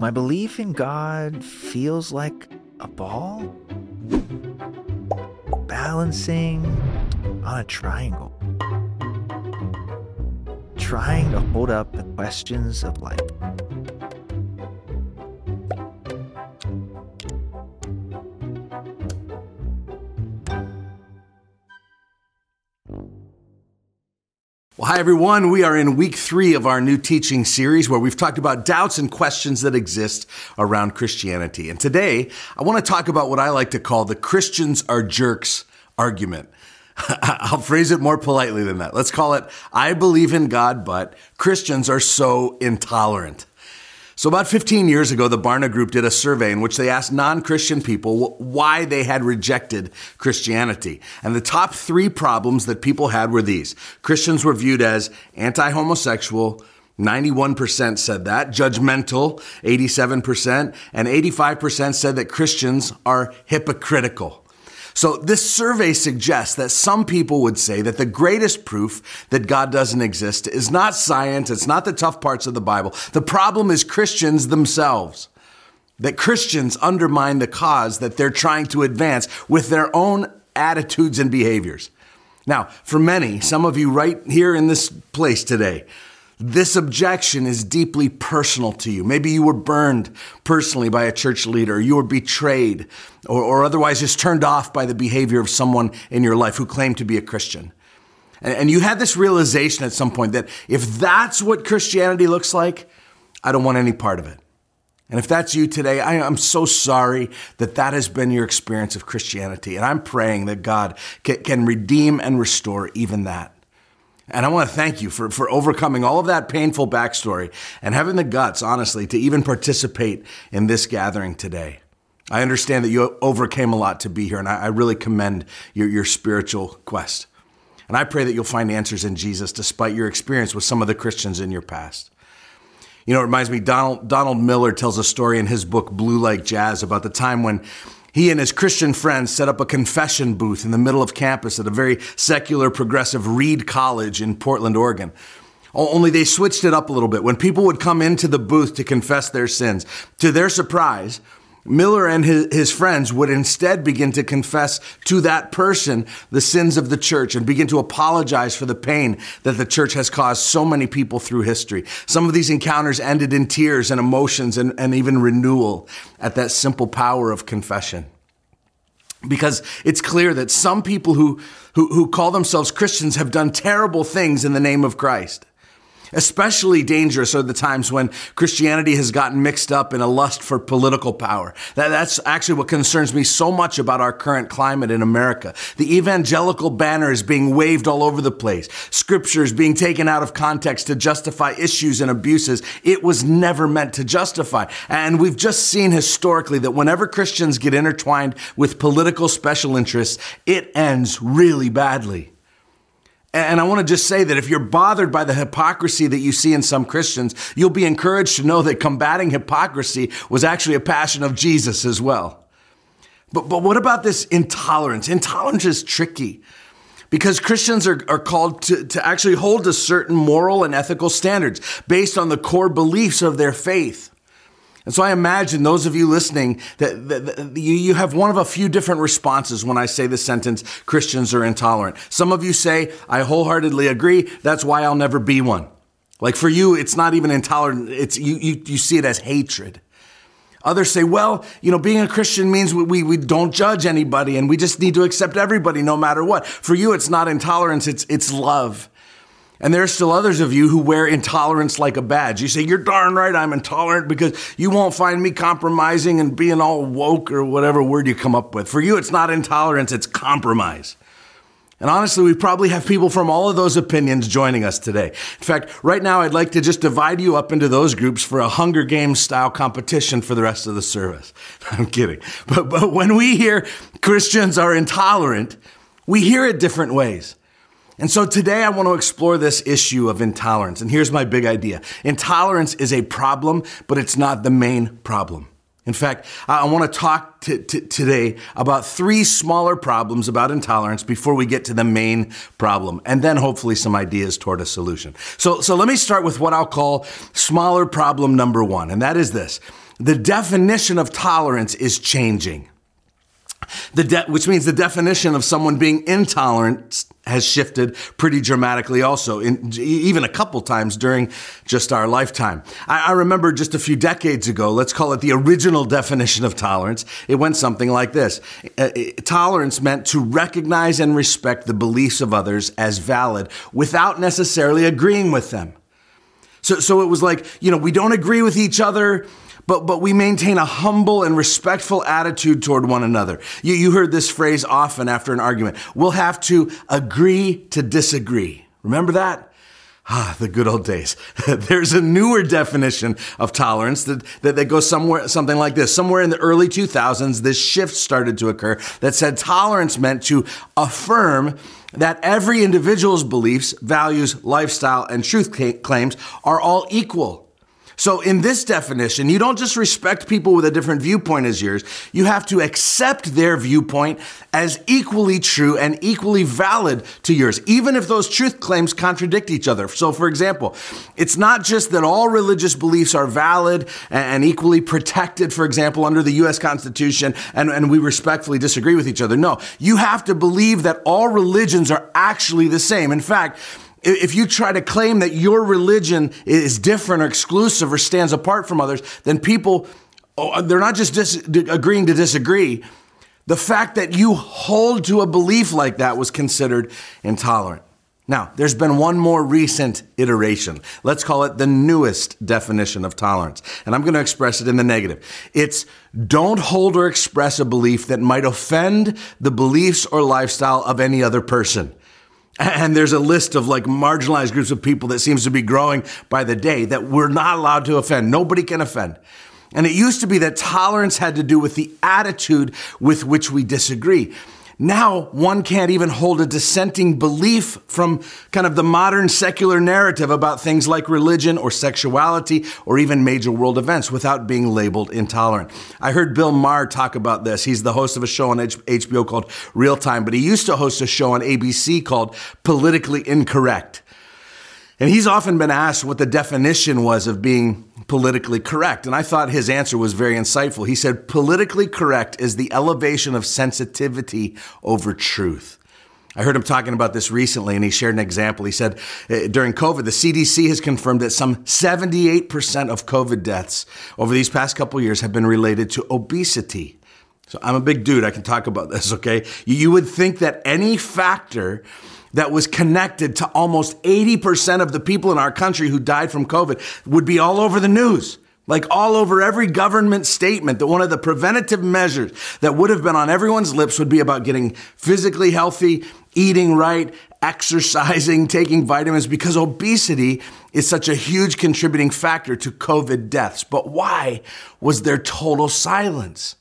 My belief in God feels like a ball balancing on a triangle, trying to hold up the questions of life. Hi, everyone. We are in week three of our new teaching series where we've talked about doubts and questions that exist around Christianity. And today, I want to talk about what I like to call the Christians are jerks argument. I'll phrase it more politely than that. Let's call it I believe in God, but Christians are so intolerant. So, about 15 years ago, the Barna Group did a survey in which they asked non Christian people why they had rejected Christianity. And the top three problems that people had were these Christians were viewed as anti homosexual, 91% said that, judgmental, 87%, and 85% said that Christians are hypocritical. So this survey suggests that some people would say that the greatest proof that God doesn't exist is not science, it's not the tough parts of the Bible. The problem is Christians themselves. That Christians undermine the cause that they're trying to advance with their own attitudes and behaviors. Now, for many, some of you right here in this place today, this objection is deeply personal to you. Maybe you were burned personally by a church leader, you were betrayed, or, or otherwise just turned off by the behavior of someone in your life who claimed to be a Christian. And, and you had this realization at some point that if that's what Christianity looks like, I don't want any part of it. And if that's you today, I, am so sorry that that has been your experience of Christianity. And I'm praying that God can, can redeem and restore even that. And I want to thank you for, for overcoming all of that painful backstory and having the guts, honestly, to even participate in this gathering today. I understand that you overcame a lot to be here, and I, I really commend your, your spiritual quest. And I pray that you'll find answers in Jesus despite your experience with some of the Christians in your past. You know, it reminds me, Donald, Donald Miller tells a story in his book, Blue Like Jazz, about the time when he and his Christian friends set up a confession booth in the middle of campus at a very secular, progressive Reed College in Portland, Oregon. Only they switched it up a little bit. When people would come into the booth to confess their sins, to their surprise, Miller and his, his, friends would instead begin to confess to that person the sins of the church and begin to apologize for the pain that the church has caused so many people through history. Some of these encounters ended in tears and emotions and, and even renewal at that simple power of confession. Because it's clear that some people who, who, who call themselves Christians have done terrible things in the name of Christ. Especially dangerous are the times when Christianity has gotten mixed up in a lust for political power. That, that's actually what concerns me so much about our current climate in America. The evangelical banner is being waved all over the place. Scriptures being taken out of context to justify issues and abuses it was never meant to justify. And we've just seen historically that whenever Christians get intertwined with political special interests, it ends really badly. And I want to just say that if you're bothered by the hypocrisy that you see in some Christians, you'll be encouraged to know that combating hypocrisy was actually a passion of Jesus as well. But, but what about this intolerance? Intolerance is tricky because Christians are, are called to, to actually hold to certain moral and ethical standards based on the core beliefs of their faith. And so I imagine those of you listening that, that, that, you, you have one of a few different responses when I say the sentence, Christians are intolerant. Some of you say, I wholeheartedly agree. That's why I'll never be one. Like for you, it's not even intolerant. It's, you, you, you see it as hatred. Others say, well, you know, being a Christian means we, we, we don't judge anybody and we just need to accept everybody no matter what. For you, it's not intolerance, it's, it's love. And there are still others of you who wear intolerance like a badge. You say, You're darn right, I'm intolerant because you won't find me compromising and being all woke or whatever word you come up with. For you, it's not intolerance, it's compromise. And honestly, we probably have people from all of those opinions joining us today. In fact, right now, I'd like to just divide you up into those groups for a Hunger Games style competition for the rest of the service. I'm kidding. But, but when we hear Christians are intolerant, we hear it different ways. And so today I want to explore this issue of intolerance. And here's my big idea. Intolerance is a problem, but it's not the main problem. In fact, I want to talk t- t- today about three smaller problems about intolerance before we get to the main problem, and then hopefully some ideas toward a solution. So, so let me start with what I'll call smaller problem number one, and that is this. The definition of tolerance is changing. The de- which means the definition of someone being intolerant has shifted pretty dramatically also, in, even a couple times during just our lifetime. I, I remember just a few decades ago, let's call it the original definition of tolerance. It went something like this. Uh, tolerance meant to recognize and respect the beliefs of others as valid without necessarily agreeing with them. So, so it was like, you know, we don't agree with each other, but, but we maintain a humble and respectful attitude toward one another. You, you heard this phrase often after an argument. We'll have to agree to disagree. Remember that? Ah, the good old days. There's a newer definition of tolerance that, that, that, goes somewhere, something like this. Somewhere in the early 2000s, this shift started to occur that said tolerance meant to affirm that every individual's beliefs, values, lifestyle, and truth claims are all equal so, in this definition, you don't just respect people with a different viewpoint as yours, you have to accept their viewpoint as equally true and equally valid to yours, even if those truth claims contradict each other. So, for example, it's not just that all religious beliefs are valid and equally protected, for example, under the US Constitution, and, and we respectfully disagree with each other. No, you have to believe that all religions are actually the same. In fact, if you try to claim that your religion is different or exclusive or stands apart from others, then people, oh, uh, they're not just dis- agreeing to disagree. The fact that you hold to a belief like that was considered intolerant. Now, there's been one more recent iteration. Let's call it the newest definition of tolerance. And I'm going to express it in the negative. It's don't hold or express a belief that might offend the beliefs or lifestyle of any other person. And there's a list of like marginalized groups of people that seems to be growing by the day that we're not allowed to offend. Nobody can offend. And it used to be that tolerance had to do with the attitude with which we disagree. Now, one can't even hold a dissenting belief from kind of the modern secular narrative about things like religion or sexuality or even major world events without being labeled intolerant. I heard Bill Maher talk about this. He's the host of a show on HBO called Real Time, but he used to host a show on ABC called Politically Incorrect. And he's often been asked what the definition was of being politically correct. And I thought his answer was very insightful. He said, politically correct is the elevation of sensitivity over truth. I heard him talking about this recently, and he shared an example. He said uh, during COVID, the CDC has confirmed that some 78% of COVID deaths over these past couple years have been related to obesity. So I'm a big dude. I can talk about this, okay? You would think that any factor that was connected to almost 80% of the people in our country who died from COVID would be all over the news. Like all over every government statement that one of the preventative measures that would have been on everyone's lips would be about getting physically healthy, eating right, exercising, taking vitamins, because obesity is such a huge contributing factor to COVID deaths. But why was there total silence?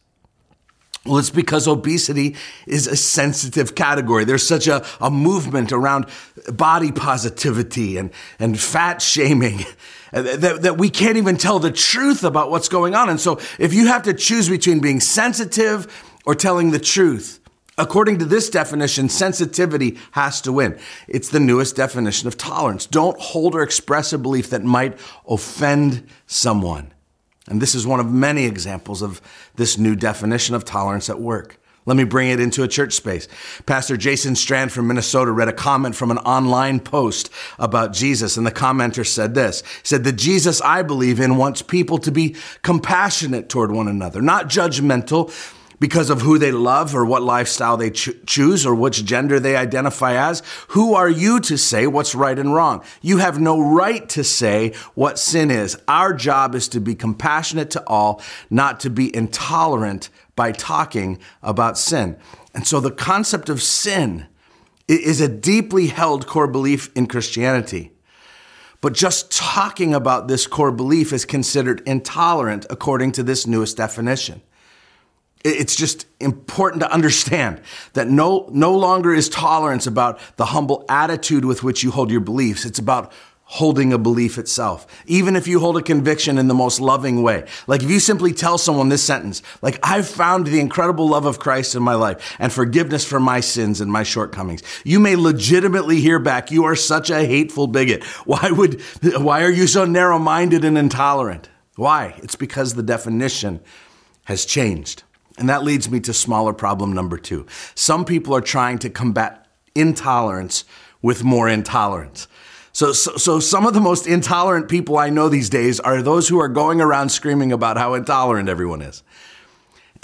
Well, it's because obesity is a sensitive category. There's such a, a movement around body positivity and, and fat shaming that, that we can't even tell the truth about what's going on. And so if you have to choose between being sensitive or telling the truth, according to this definition, sensitivity has to win. It's the newest definition of tolerance. Don't hold or express a belief that might offend someone. And this is one of many examples of this new definition of tolerance at work. Let me bring it into a church space. Pastor Jason Strand from Minnesota read a comment from an online post about Jesus, and the commenter said this. Said, The Jesus I believe in wants people to be compassionate toward one another, not judgmental, because of who they love or what lifestyle they cho- choose or which gender they identify as. Who are you to say what's right and wrong? You have no right to say what sin is. Our job is to be compassionate to all, not to be intolerant by talking about sin. And so the concept of sin is a deeply held core belief in Christianity. But just talking about this core belief is considered intolerant according to this newest definition. It's just important to understand that no, no longer is tolerance about the humble attitude with which you hold your beliefs. It's about holding a belief itself, even if you hold a conviction in the most loving way. Like if you simply tell someone this sentence, like, I've found the incredible love of Christ in my life and forgiveness for my sins and my shortcomings. You may legitimately hear back, you are such a hateful bigot. Why would, why are you so narrow minded and intolerant? Why? It's because the definition has changed. And that leads me to smaller problem number two. Some people are trying to combat intolerance with more intolerance. So, so, so, some of the most intolerant people I know these days are those who are going around screaming about how intolerant everyone is.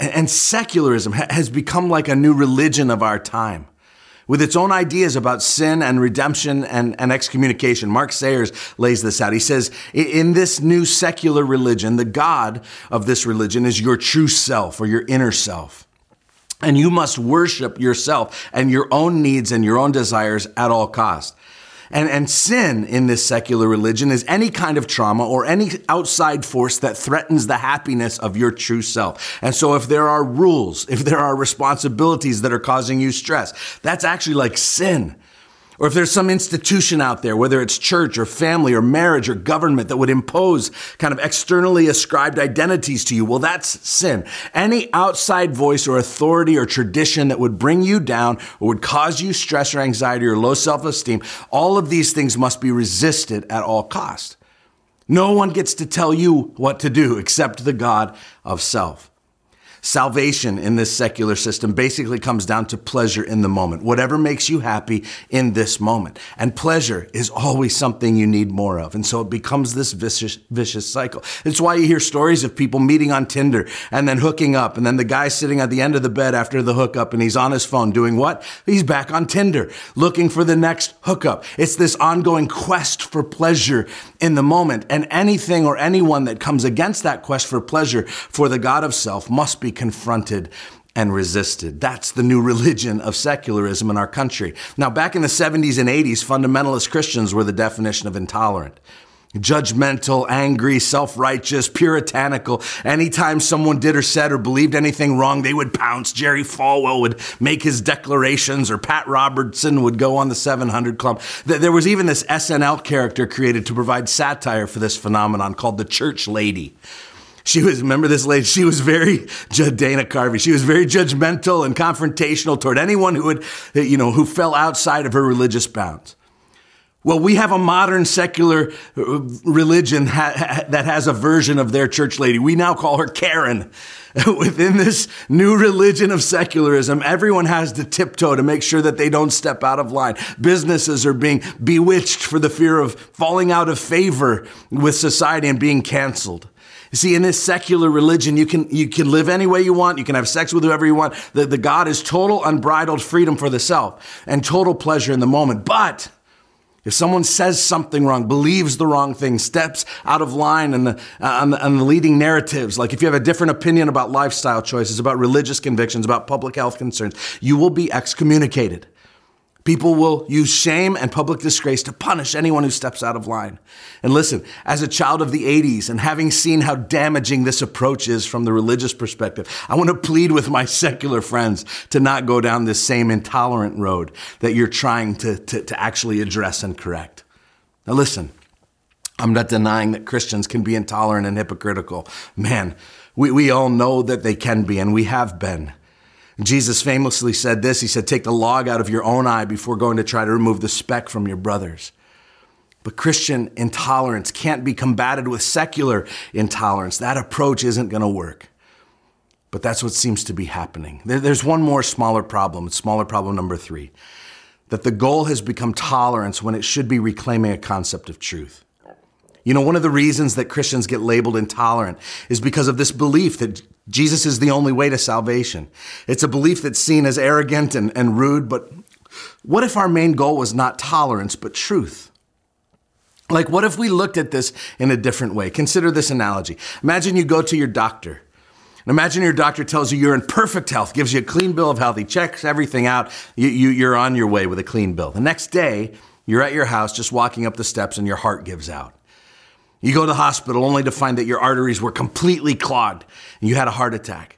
And, secularism ha- has become like a new religion of our time with its own ideas about sin and redemption and, and excommunication. Mark Sayers lays this out. He says, in this new secular religion, the God of this religion is your true self or your inner self. And you must worship yourself and your own needs and your own desires at all costs. And, and sin in this secular religion is any kind of trauma or any outside force that threatens the happiness of your true self. And so if there are rules, if there are responsibilities that are causing you stress, that's actually like sin. Or if there's some institution out there, whether it's church or family or marriage or government that would impose kind of externally ascribed identities to you, well, that's sin. Any outside voice or authority or tradition that would bring you down or would cause you stress or anxiety or low self-esteem, all of these things must be resisted at all cost. No one gets to tell you what to do except the God of self. Salvation in this secular system basically comes down to pleasure in the moment, whatever makes you happy in this moment. And pleasure is always something you need more of. And so it becomes this vicious, vicious cycle. It's why you hear stories of people meeting on Tinder and then hooking up. And then the guy sitting at the end of the bed after the hookup and he's on his phone doing what? He's back on Tinder looking for the next hookup. It's this ongoing quest for pleasure in the moment. And anything or anyone that comes against that quest for pleasure for the God of self must be confronted and resisted. That's the new religion of secularism in our country. Now, back in the 70s and 80s, fundamentalist Christians were the definition of intolerant. Judgmental, angry, self righteous, puritanical. Anytime someone did or said or believed anything wrong, they would pounce. Jerry Falwell would make his declarations, or Pat Robertson would go on the 700 Club. There was even this SNL character created to provide satire for this phenomenon called the Church Lady. She was, remember this lady? She was very, Dana Carvey, she was very judgmental and confrontational toward anyone who would, you know, who fell outside of her religious bounds. Well, we have a modern secular uh, religion that has a version of their church lady. We now call her Karen. Within this new religion of secularism, everyone has to tiptoe to make sure that they don't step out of line. Businesses are being bewitched for the fear of falling out of favor with society and being canceled. See, in this secular religion, you can, you can live any way you want. You can have sex with whoever you want. The, the God is total unbridled freedom for the self and total pleasure in the moment. But if someone says something wrong, believes the wrong thing, steps out of line on the, uh, on, the, on the leading narratives, like if you have a different opinion about lifestyle choices, about religious convictions, about public health concerns, you will be excommunicated. People will use shame and public disgrace to punish anyone who steps out of line. And listen, as a child of the 80s and having seen how damaging this approach is from the religious perspective, I want to plead with my secular friends to not go down this same intolerant road that you're trying to, to, to actually address and correct. Now, listen, I'm not denying that Christians can be intolerant and hypocritical. Man, we, we all know that they can be, and we have been. Jesus famously said this He said, Take the log out of your own eye before going to try to remove the speck from your brother's. But Christian intolerance can't be combated with secular intolerance. That approach isn't going to work. But that's what seems to be happening. There's one more smaller problem. Smaller problem number three that the goal has become tolerance when it should be reclaiming a concept of truth. You know, one of the reasons that Christians get labeled intolerant is because of this belief that Jesus is the only way to salvation. It's a belief that's seen as arrogant and, and rude, but what if our main goal was not tolerance, but truth? Like, what if we looked at this in a different way? Consider this analogy. Imagine you go to your doctor. And imagine your doctor tells you you're in perfect health, gives you a clean bill of health, he checks everything out, you, you, you're on your way with a clean bill. The next day, you're at your house just walking up the steps and your heart gives out. You go to the hospital only to find that your arteries were completely clogged and you had a heart attack.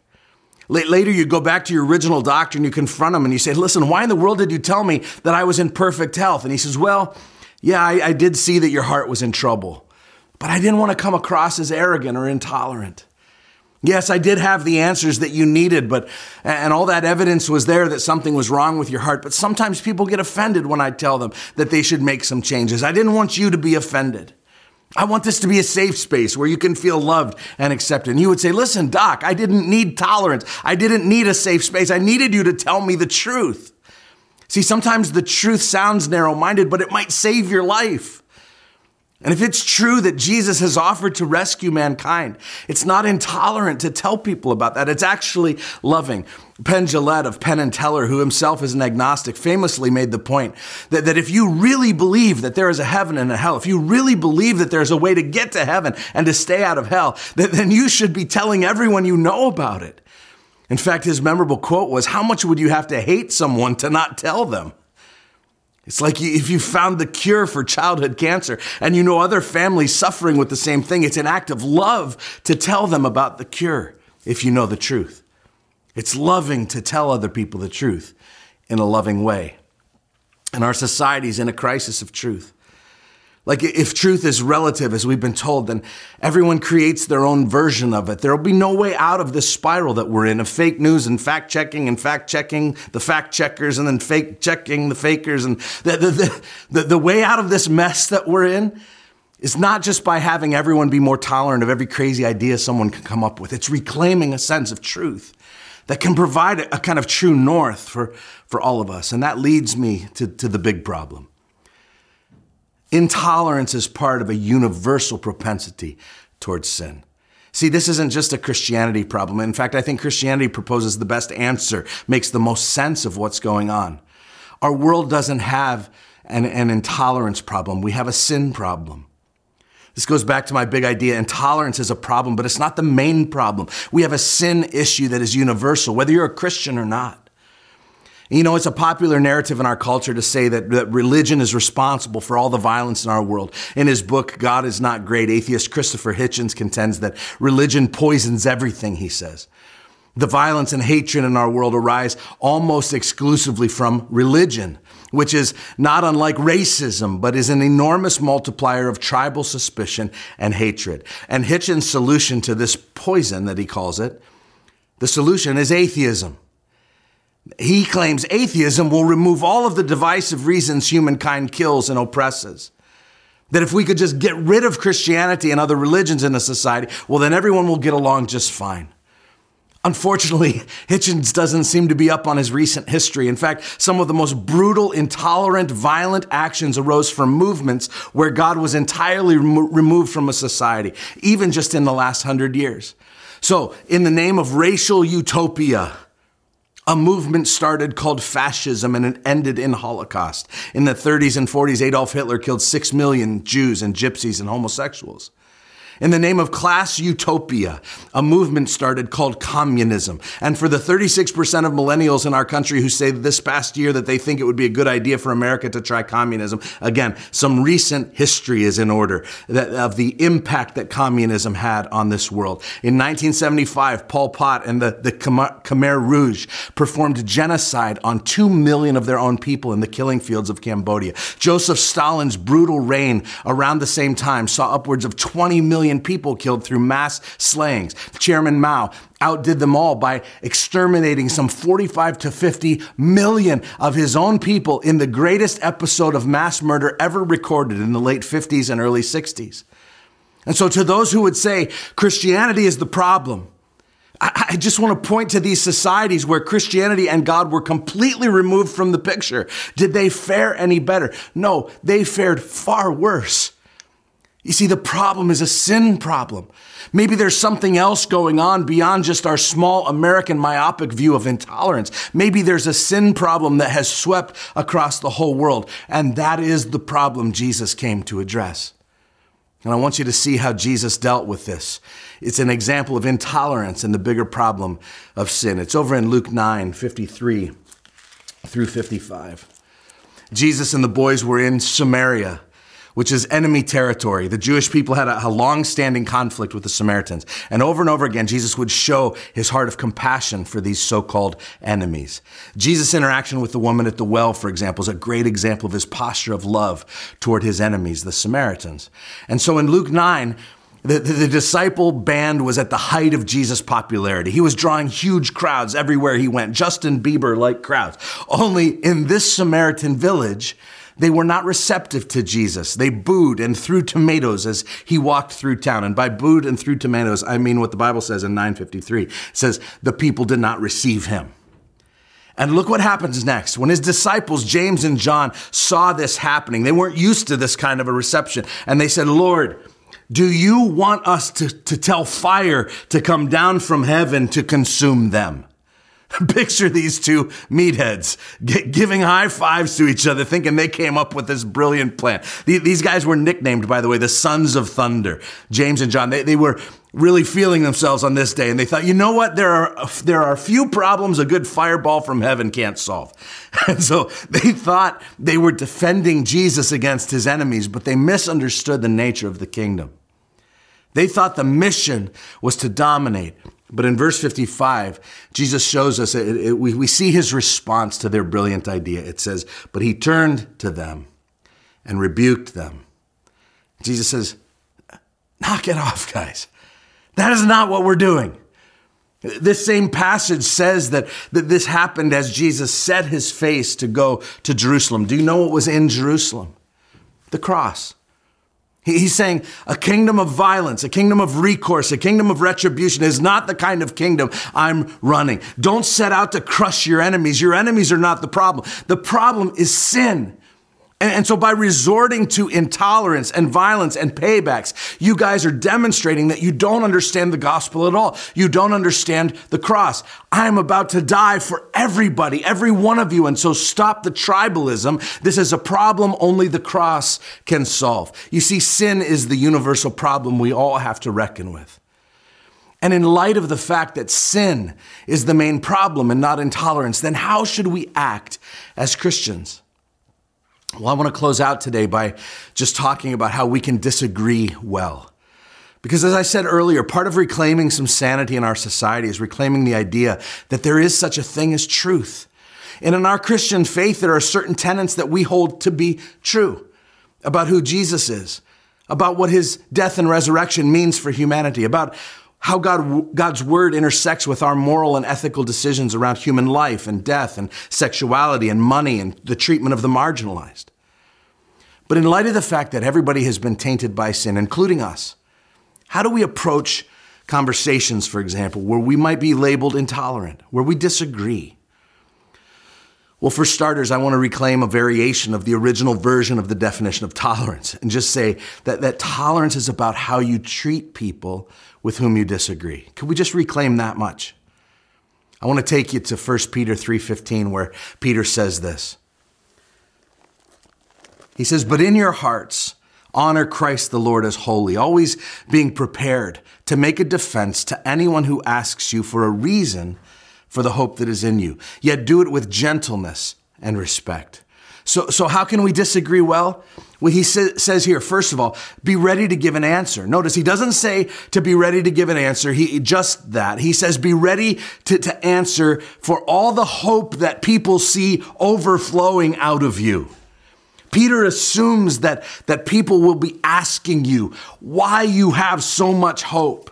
Later, you go back to your original doctor and you confront him and you say, Listen, why in the world did you tell me that I was in perfect health? And he says, Well, Yeah, I, I did see that your heart was in trouble, but I didn't want to come across as arrogant or intolerant. Yes, I did have the answers that you needed, but, and all that evidence was there that something was wrong with your heart. But sometimes people get offended when I tell them that they should make some changes. I didn't want you to be offended. I want this to be a safe space where you can feel loved and accepted. And you would say, listen, doc, I didn't need tolerance. I didn't need a safe space. I needed you to tell me the truth. See, sometimes the truth sounds narrow minded, but it might save your life. And if it's true that Jesus has offered to rescue mankind, it's not intolerant to tell people about that. It's actually loving. Penn of Penn and Teller, who himself is an agnostic, famously made the point that, that if you really believe that there is a heaven and a hell, if you really believe that there's a way to get to heaven and to stay out of hell, that, then you should be telling everyone you know about it. In fact, his memorable quote was, How much would you have to hate someone to not tell them? It's like if you found the cure for childhood cancer and you know other families suffering with the same thing, it's an act of love to tell them about the cure if you know the truth. It's loving to tell other people the truth in a loving way. And our society is in a crisis of truth. Like if truth is relative, as we've been told, then everyone creates their own version of it. There'll be no way out of this spiral that we're in of fake news and fact checking and fact checking the fact checkers and then fake checking the fakers. And the, the, the, the, way out of this mess that we're in is not just by having everyone be more tolerant of every crazy idea someone can come up with. It's reclaiming a sense of truth that can provide a kind of true north for, for all of us. And that leads me to, to the big problem. Intolerance is part of a universal propensity towards sin. See, this isn't just a Christianity problem. In fact, I think Christianity proposes the best answer, makes the most sense of what's going on. Our world doesn't have an, an intolerance problem, we have a sin problem. This goes back to my big idea. Intolerance is a problem, but it's not the main problem. We have a sin issue that is universal, whether you're a Christian or not. You know, it's a popular narrative in our culture to say that, that religion is responsible for all the violence in our world. In his book, God is Not Great, atheist Christopher Hitchens contends that religion poisons everything, he says. The violence and hatred in our world arise almost exclusively from religion, which is not unlike racism, but is an enormous multiplier of tribal suspicion and hatred. And Hitchens' solution to this poison that he calls it, the solution is atheism. He claims atheism will remove all of the divisive reasons humankind kills and oppresses. That if we could just get rid of Christianity and other religions in a society, well, then everyone will get along just fine. Unfortunately, Hitchens doesn't seem to be up on his recent history. In fact, some of the most brutal, intolerant, violent actions arose from movements where God was entirely remo- removed from a society, even just in the last hundred years. So, in the name of racial utopia, a movement started called fascism and it ended in Holocaust. In the 30s and 40s, Adolf Hitler killed six million Jews and gypsies and homosexuals. In the name of class utopia, a movement started called communism. And for the 36% of millennials in our country who say this past year that they think it would be a good idea for America to try communism, again, some recent history is in order that, of the impact that communism had on this world. In 1975, Pol Pot and the, the Khmer Rouge performed genocide on 2 million of their own people in the killing fields of Cambodia. Joseph Stalin's brutal reign around the same time saw upwards of 20 million million people killed through mass slayings. Chairman Mao outdid them all by exterminating some 45 to 50 million of his own people in the greatest episode of mass murder ever recorded in the late 50s and early 60s. And so, to those who would say Christianity is the problem, I just want to point to these societies where Christianity and God were completely removed from the picture. Did they fare any better? No, they fared far worse. You see, the problem is a sin problem. Maybe there's something else going on beyond just our small American myopic view of intolerance. Maybe there's a sin problem that has swept across the whole world, and that is the problem Jesus came to address. And I want you to see how Jesus dealt with this. It's an example of intolerance and the bigger problem of sin. It's over in Luke 9 53 through 55. Jesus and the boys were in Samaria which is enemy territory. The Jewish people had a, a long standing conflict with the Samaritans. And over and over again, Jesus would show his heart of compassion for these so called enemies. Jesus' interaction with the woman at the well, for example, is a great example of his posture of love toward his enemies, the Samaritans. And so in Luke 9, the, the, the, disciple band was at the height of Jesus' popularity. He was drawing huge crowds everywhere he went, Justin Bieber like crowds. Only in this Samaritan village, they were not receptive to Jesus. They booed and threw tomatoes as he walked through town. And by booed and threw tomatoes, I mean what the Bible says in 953. It says, the people did not receive him. And look what happens next. When his disciples, James and John, saw this happening, they weren't used to this kind of a reception. And they said, Lord, do you want us to, to tell fire to come down from heaven to consume them? Picture these two meatheads giving high fives to each other, thinking they came up with this brilliant plan. These guys were nicknamed, by the way, the Sons of Thunder. James and John, they, they were really feeling themselves on this day, and they thought, you know what? There are, there are few problems a good fireball from heaven can't solve. And so they thought they were defending Jesus against his enemies, but they misunderstood the nature of the kingdom. They thought the mission was to dominate. But in verse 55, Jesus shows us, it, it, we, we see his response to their brilliant idea. It says, But he turned to them and rebuked them. Jesus says, Knock it off, guys. That is not what we're doing. This same passage says that, that this happened as Jesus set his face to go to Jerusalem. Do you know what was in Jerusalem? The cross. He's saying a kingdom of violence, a kingdom of recourse, a kingdom of retribution is not the kind of kingdom I'm running. Don't set out to crush your enemies. Your enemies are not the problem. The problem is sin. And, and, so by resorting to intolerance and violence and paybacks, you guys are demonstrating that you don't understand the gospel at all. You don't understand the cross. I'm about to die for everybody, every one of you. And so stop the tribalism. This is a problem only the cross can solve. You see, sin is the universal problem we all have to reckon with. And in light of the fact that sin is the main problem and not intolerance, then how should we act as Christians? Well, I want to close out today by just talking about how we can disagree well. Because as I said earlier, part of reclaiming some sanity in our society is reclaiming the idea that there is such a thing as truth. And in our Christian faith, there are certain tenets that we hold to be true about who Jesus is, about what his death and resurrection means for humanity, about how God, God's word intersects with our moral and ethical decisions around human life and death and sexuality and money and the treatment of the marginalized. But in light of the fact that everybody has been tainted by sin, including us, how do we approach conversations, for example, where we might be labeled intolerant, where we disagree? Well, for starters, I want to reclaim a variation of the original version of the definition of tolerance and just say that, that tolerance is about how you treat people with whom you disagree. Could we just reclaim that much? I want to take you to 1 Peter 3:15 where Peter says this. He says, "But in your hearts honor Christ the Lord as holy, always being prepared to make a defense to anyone who asks you for a reason for the hope that is in you. Yet do it with gentleness and respect." So, so how can we disagree well? Well, he sa- says here, first of all, be ready to give an answer. Notice he doesn't say to be ready to give an answer. He just that. He says be ready to, to answer for all the hope that people see overflowing out of you. Peter assumes that, that people will be asking you why you have so much hope.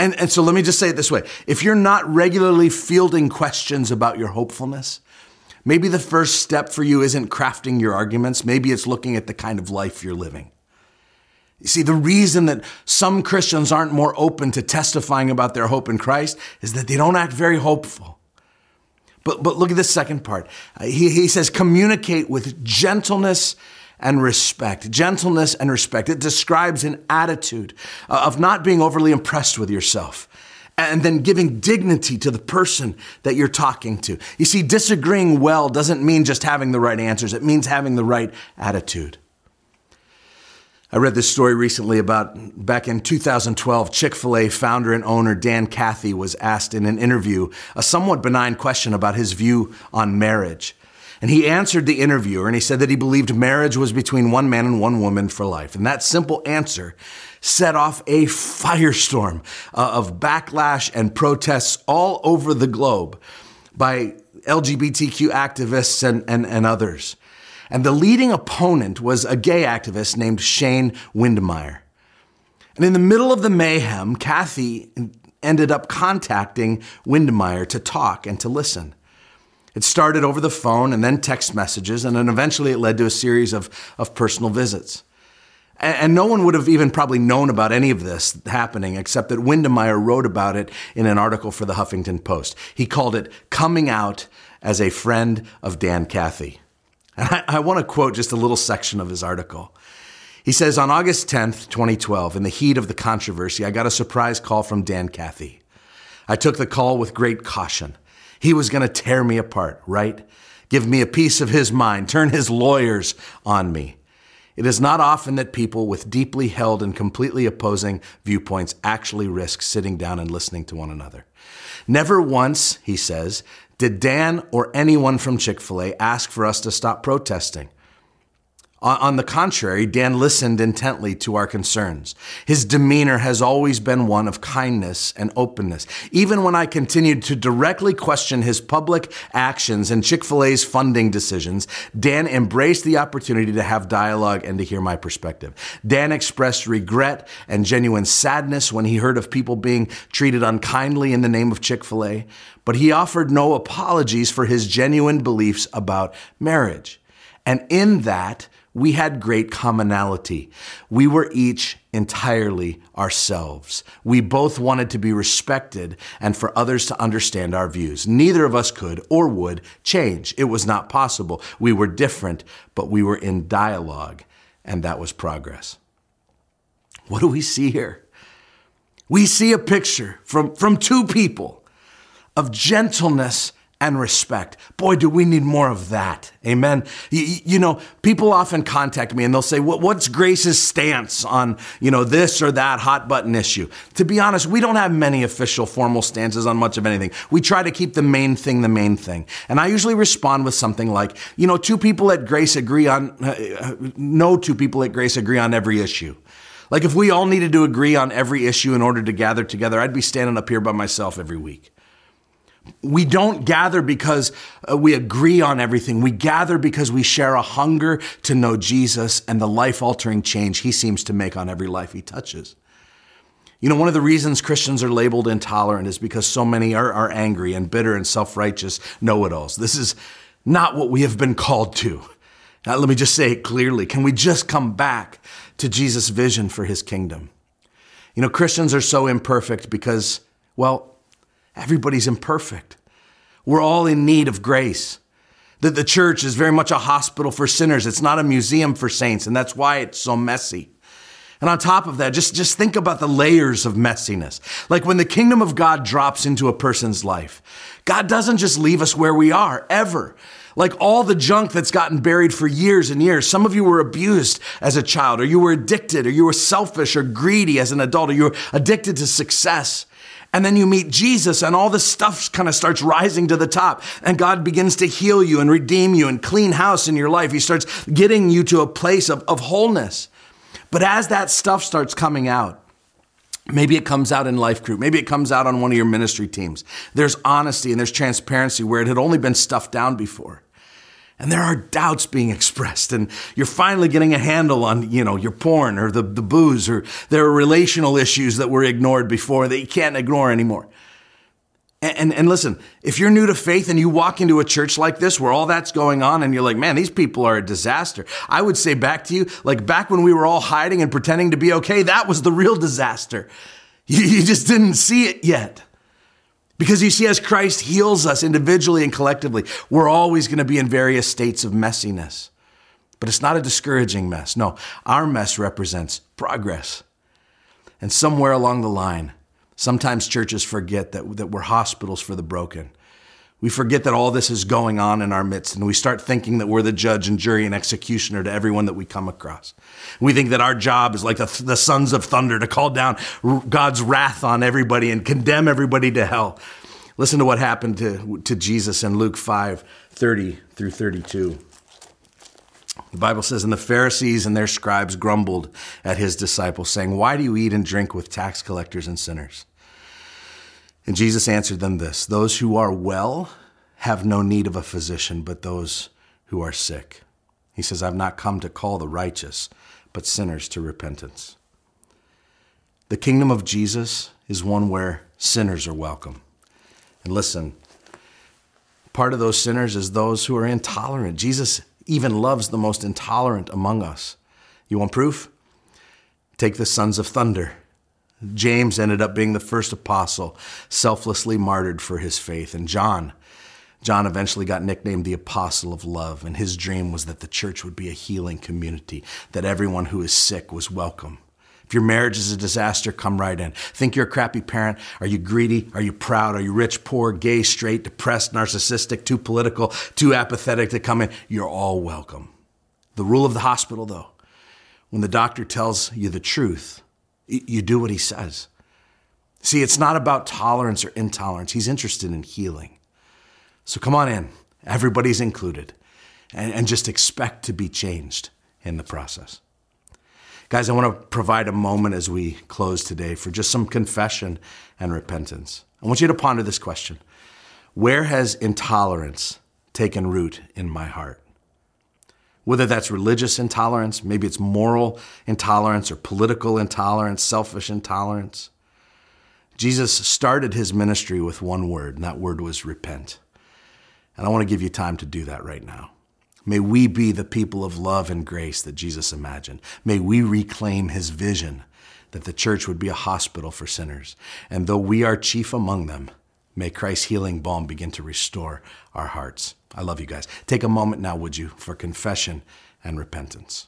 And, and so let me just say it this way. If you're not regularly fielding questions about your hopefulness, Maybe the first step for you isn't crafting your arguments. Maybe it's looking at the kind of life you're living. You see, the reason that some Christians aren't more open to testifying about their hope in Christ is that they don't act very hopeful. But, but look at this second part. Uh, he, he says, communicate with gentleness and respect. Gentleness and respect. It describes an attitude uh, of not being overly impressed with yourself and then giving dignity to the person that you're talking to. You see, disagreeing well doesn't mean just having the right answers, it means having the right attitude. I read this story recently about back in 2012, Chick fil A founder and owner Dan Cathy was asked in an interview a somewhat benign question about his view on marriage. And he answered the interviewer and he said that he believed marriage was between one man and one woman for life. And that simple answer set off a firestorm uh, of backlash and protests all over the globe by LGBTQ activists and, and, and others. And the leading opponent was a gay activist named Shane Windmeyer. And in the middle of the mayhem, Cathy ended up contacting Windmeyer to talk and to listen. It started over the phone and then text messages, and then eventually it led to a series of, of personal visits. And, and no one would have even probably known about any of this happening except that Windmeyer wrote about it in an article for the Huffington Post. He called it Coming Out as a Friend of Dan Cathy. And I, I want to quote just a little section of his article. He says, On August 10th, 2012, in the heat of the controversy, I got a surprise call from Dan Cathy. I took the call with great caution. He was going to tear me apart, right? Give me a piece of his mind, turn his lawyers on me. It is not often that people with deeply held and completely opposing viewpoints actually risk sitting down and listening to one another. Never once, he says, did Dan or anyone from Chick fil A ask for us to stop protesting. On the contrary, Dan listened intently to our concerns. His demeanor has always been one of kindness and openness. Even when I continued to directly question his public actions and Chick fil A's funding decisions, Dan embraced the opportunity to have dialogue and to hear my perspective. Dan expressed regret and genuine sadness when he heard of people being treated unkindly in the name of Chick fil A, but he offered no apologies for his genuine beliefs about marriage. And in that, we had great commonality. We were each entirely ourselves. We both wanted to be respected and for others to understand our views. Neither of us could or would change. It was not possible. We were different, but we were in dialogue, and that was progress. What do we see here? We see a picture from, from two people of gentleness and respect. Boy, do we need more of that. Amen. You, you, know, people often contact me and they'll say, what's Grace's stance on, you know, this or that hot button issue? To be honest, we don't have many official formal stances on much of anything. We try to keep the main thing the main thing. And I usually respond with something like, you know, two people at Grace agree on, uh, no two people at Grace agree on every issue. Like if we all needed to agree on every issue in order to gather together, I'd be standing up here by myself every week. We don't gather because uh, we agree on everything. We gather because we share a hunger to know Jesus and the life altering change he seems to make on every life he touches. You know, one of the reasons Christians are labeled intolerant is because so many are, are angry and bitter and self righteous know it alls. This is not what we have been called to. Now, let me just say it clearly. Can we just come back to Jesus' vision for his kingdom? You know, Christians are so imperfect because, well, Everybody's imperfect. We're all in need of grace. That the church is very much a hospital for sinners. It's not a museum for saints, and that's why it's so messy. And on top of that, just, just think about the layers of messiness. Like when the kingdom of God drops into a person's life, God doesn't just leave us where we are, ever. Like all the junk that's gotten buried for years and years. Some of you were abused as a child, or you were addicted, or you were selfish or greedy as an adult, or you were addicted to success. And then you meet Jesus and all this stuff kind of starts rising to the top. And God begins to heal you and redeem you and clean house in your life. He starts getting you to a place of, of wholeness. But as that stuff starts coming out, Maybe it comes out in life group. Maybe it comes out on one of your ministry teams. There's honesty and there's transparency where it had only been stuffed down before and there are doubts being expressed and you're finally getting a handle on you know your porn or the, the booze or there are relational issues that were ignored before that you can't ignore anymore. And, and, and listen if you're new to faith and you walk into a church like this where all that's going on and you're like man these people are a disaster i would say back to you like back when we were all hiding and pretending to be okay that was the real disaster. You, you just didn't see it yet because you see, as Christ heals us individually and collectively, we're always going to be in various states of messiness. But it's not a discouraging mess. No, our mess represents progress. And somewhere along the line, sometimes churches forget that, that we're hospitals for the broken. We forget that all this is going on in our midst, and we start thinking that we're the judge and jury and executioner to everyone that we come across. We think that our job is like the, the sons of thunder to call down God's wrath on everybody and condemn everybody to hell. Listen to what happened to, to Jesus in Luke 5 30 through 32. The Bible says, And the Pharisees and their scribes grumbled at his disciples, saying, Why do you eat and drink with tax collectors and sinners? And Jesus answered them this Those who are well have no need of a physician, but those who are sick. He says, I've not come to call the righteous, but sinners to repentance. The kingdom of Jesus is one where sinners are welcome. And listen, part of those sinners is those who are intolerant. Jesus even loves the most intolerant among us. You want proof? Take the sons of thunder. James ended up being the first apostle, selflessly martyred for his faith. And John, John eventually got nicknamed the Apostle of Love, and his dream was that the church would be a healing community, that everyone who is sick was welcome. If your marriage is a disaster, come right in. Think you're a crappy parent? Are you greedy? Are you proud? Are you rich, poor, gay, straight, depressed, narcissistic, too political, too apathetic to come in? You're all welcome. The rule of the hospital, though, when the doctor tells you the truth, you do what he says. See, it's not about tolerance or intolerance. He's interested in healing. So come on in. Everybody's included. And, and just expect to be changed in the process. Guys, I want to provide a moment as we close today for just some confession and repentance. I want you to ponder this question Where has intolerance taken root in my heart? Whether that's religious intolerance, maybe it's moral intolerance or political intolerance, selfish intolerance. Jesus started his ministry with one word, and that word was repent. And I want to give you time to do that right now. May we be the people of love and grace that Jesus imagined. May we reclaim his vision that the church would be a hospital for sinners. And though we are chief among them, may Christ's healing balm begin to restore our hearts. I love you guys. Take a moment now, would you, for confession and repentance.